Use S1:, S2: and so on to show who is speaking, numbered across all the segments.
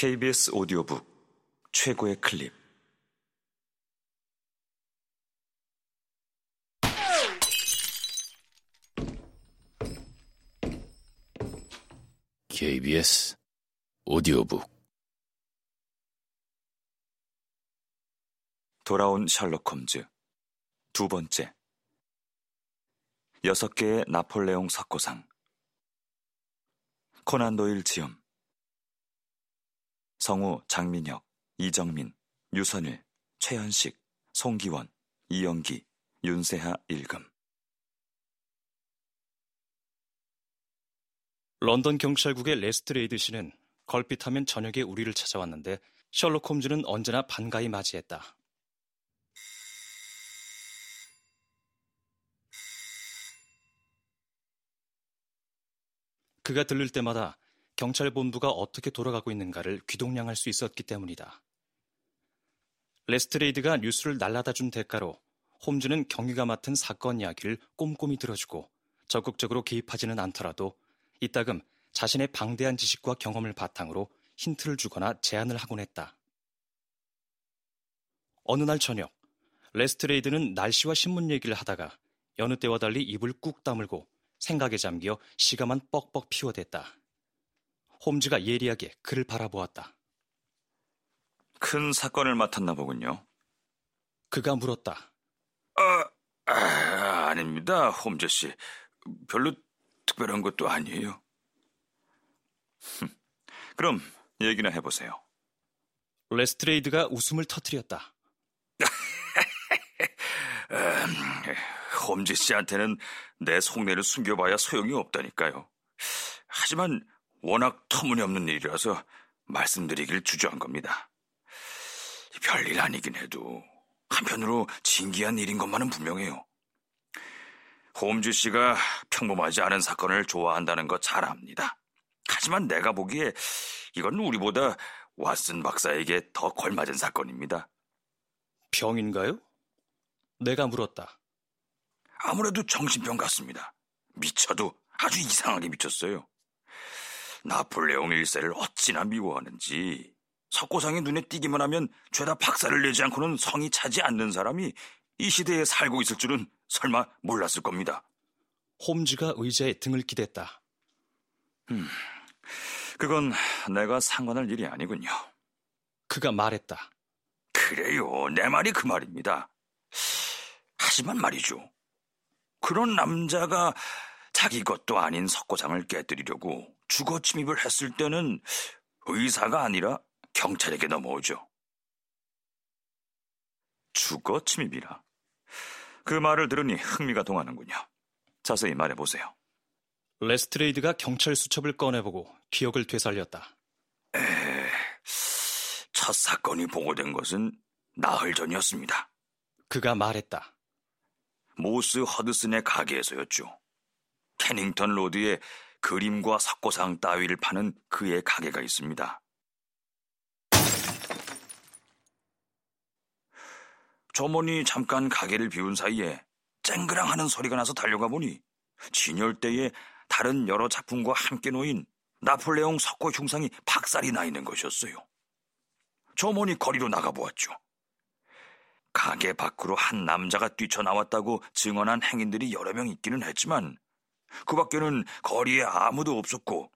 S1: KBS 오디오북 최고의 클립.
S2: KBS 오디오북.
S1: 돌아온 셜록 홈즈. 두 번째. 여섯 개의 나폴레옹 석고상. 코난 도일 지음 성우 장민혁, 이정민, 유선일, 최현식, 송기원, 이영기, 윤세하 일금
S3: 런던 경찰국의 레스트레이드 씨는 걸핏하면 저녁에 우리를 찾아왔는데 셜록 홈즈는 언제나 반가이 맞이했다. 그가 들릴 때마다 경찰 본부가 어떻게 돌아가고 있는가를 귀동냥할 수 있었기 때문이다. 레스트레이드가 뉴스를 날라다 준 대가로 홈즈는 경위가 맡은 사건 이야기를 꼼꼼히 들어주고 적극적으로 개입하지는 않더라도 이따금 자신의 방대한 지식과 경험을 바탕으로 힌트를 주거나 제안을 하곤 했다. 어느 날 저녁, 레스트레이드는 날씨와 신문 얘기를 하다가 여느 때와 달리 입을 꾹 다물고 생각에 잠겨 시가만 뻑뻑 피워댔다. 홈즈가 예리하게 그를 바라보았다.
S1: 큰 사건을 맡았나 보군요.
S3: 그가 물었다.
S4: 아, 아 아 닙니다, 홈즈 씨. 별로 특별한 것도 아니에요.
S1: 그럼 얘기나 해보세요.
S3: 레스트레이드가 웃음을 터뜨렸다.
S4: 음, 홈즈 씨한테는 내 속내를 숨겨봐야 소용이 없다니까요. 하지만 워낙 터무니없는 일이라서 말씀드리길 주저한 겁니다. 별일 아니긴 해도 한편으로 진기한 일인 것만은 분명해요. 홈즈 씨가 평범하지 않은 사건을 좋아한다는 거 잘 압니다. 하지만 내가 보기에 이건 우리보다 왓슨 박사에게 더 걸맞은 사건입니다.
S3: 병인가요? 내가 물었다.
S4: 아무래도 정신병 같습니다. 미쳐도 아주 이상하게 미쳤어요. 나폴레옹 일세를 어찌나 미워하는지 석고상이 눈에 띄기만 하면 죄다 박살을 내지 않고는 성이 차지 않는 사람이 이 시대에 살고 있을 줄은 설마 몰랐을 겁니다.
S3: 홈즈가 의자에 등을 기댔다.
S1: 음, 그건 내가 상관할 일이 아니군요.
S3: 그가 말했다.
S4: 그래요. 내 말이 그 말입니다. 하지만 말이죠. 그런 남자가 자기 것도 아닌 석고상을 깨뜨리려고 주거 침입을 했을 때는 의사가 아니라 경찰에게 넘어오죠.
S1: 주거 침입이라. 그 말을 들으니 흥미가 동하는군요. 자세히 말해보세요.
S3: 레스트레이드가 경찰 수첩을 꺼내보고 기억을 되살렸다.
S4: 에... 첫 사건이 보고된 것은 나흘 전이었습니다.
S3: 그가 말했다.
S4: 모스 허드슨의 가게에서였죠. 캐닝턴 로드에 그림과 석고상 따위를 파는 그의 가게가 있습니다. 조문이 잠깐 가게를 비운 사이에 쨍그랑 하는 소리가 나서 달려가 보니 진열대에 다른 여러 작품과 함께 놓인 나폴레옹 석고 흉상이 박살이 나 있는 것이었어요. 조문이 거리로 나가보았죠. 가게 밖으로 한 남자가 뛰쳐나왔다고 증언한 행인들이 여러 명 있기는 했지만 그 밖에는 거리에 아무도 없었고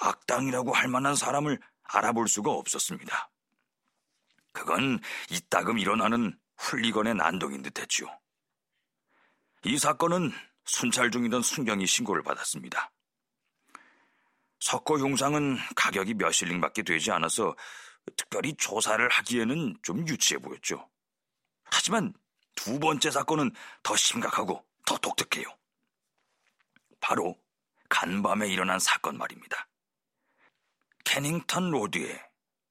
S4: 악당이라고 할 만한 사람을 알아볼 수가 없었습니다. 그건 이따금 일어나는 훌리건의 난동인 듯했죠. 이 사건은 순찰 중이던 순경이 신고를 받았습니다. 석고 흉상은 가격이 몇 실링밖에 되지 않아서 특별히 조사를 하기에는 좀 유치해 보였죠. 하지만 두 번째 사건은 더 심각하고 더 독특해요. 바로 간밤에 일어난 사건 말입니다. 캐닝턴 로드에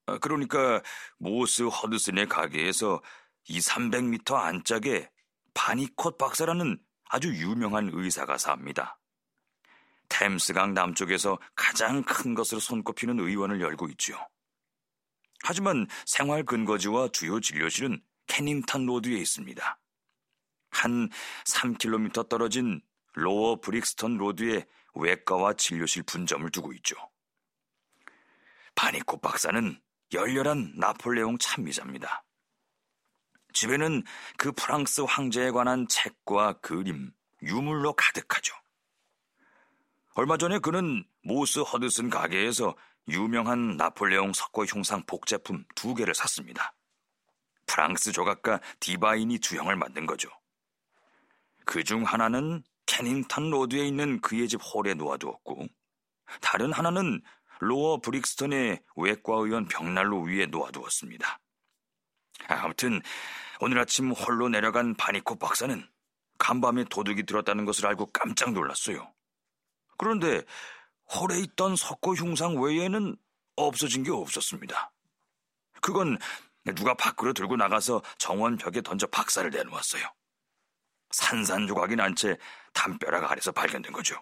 S4: 어, 그러니까 모스 허드슨의 가게에서 2, 300m 안짝에 바니콧 박사라는 아주 유명한 의사가 삽니다. 템스강 남쪽에서 가장 큰 것으로 손꼽히는 의원을 열고 있죠. 하지만 생활 근거지와 주요 진료실은 캐닝턴 로드에 있습니다. 한 3km 떨어진 로어 브릭스턴 로드에 외과와 진료실 분점을 두고 있죠. 바니코 박사는 열렬한 나폴레옹 찬미자입니다. 집에는 그 프랑스 황제에 관한 책과 그림, 유물로 가득하죠. 얼마 전에 그는 모스 허드슨 가게에서 유명한 나폴레옹 석고 흉상 복제품 두 개를 샀습니다. 프랑스 조각가 디바인이 주형을 만든 거죠. 그 중 하나는 캐닝턴 로드에 있는 그의 집 홀에 놓아두었고, 다른 하나는 로어 브릭스턴의 외과의원 벽난로 위에 놓아두었습니다. 아무튼 오늘 아침 홀로 내려간 바니콧 박사는 간밤에 도둑이 들었다는 것을 알고 깜짝 놀랐어요. 그런데 홀에 있던 석고 흉상 외에는 없어진 게 없었습니다. 그건 누가 밖으로 들고 나가서 정원 벽에 던져 박살을 내놓았어요. 산산조각이 난 채 담벼락 아래서 발견된 거죠.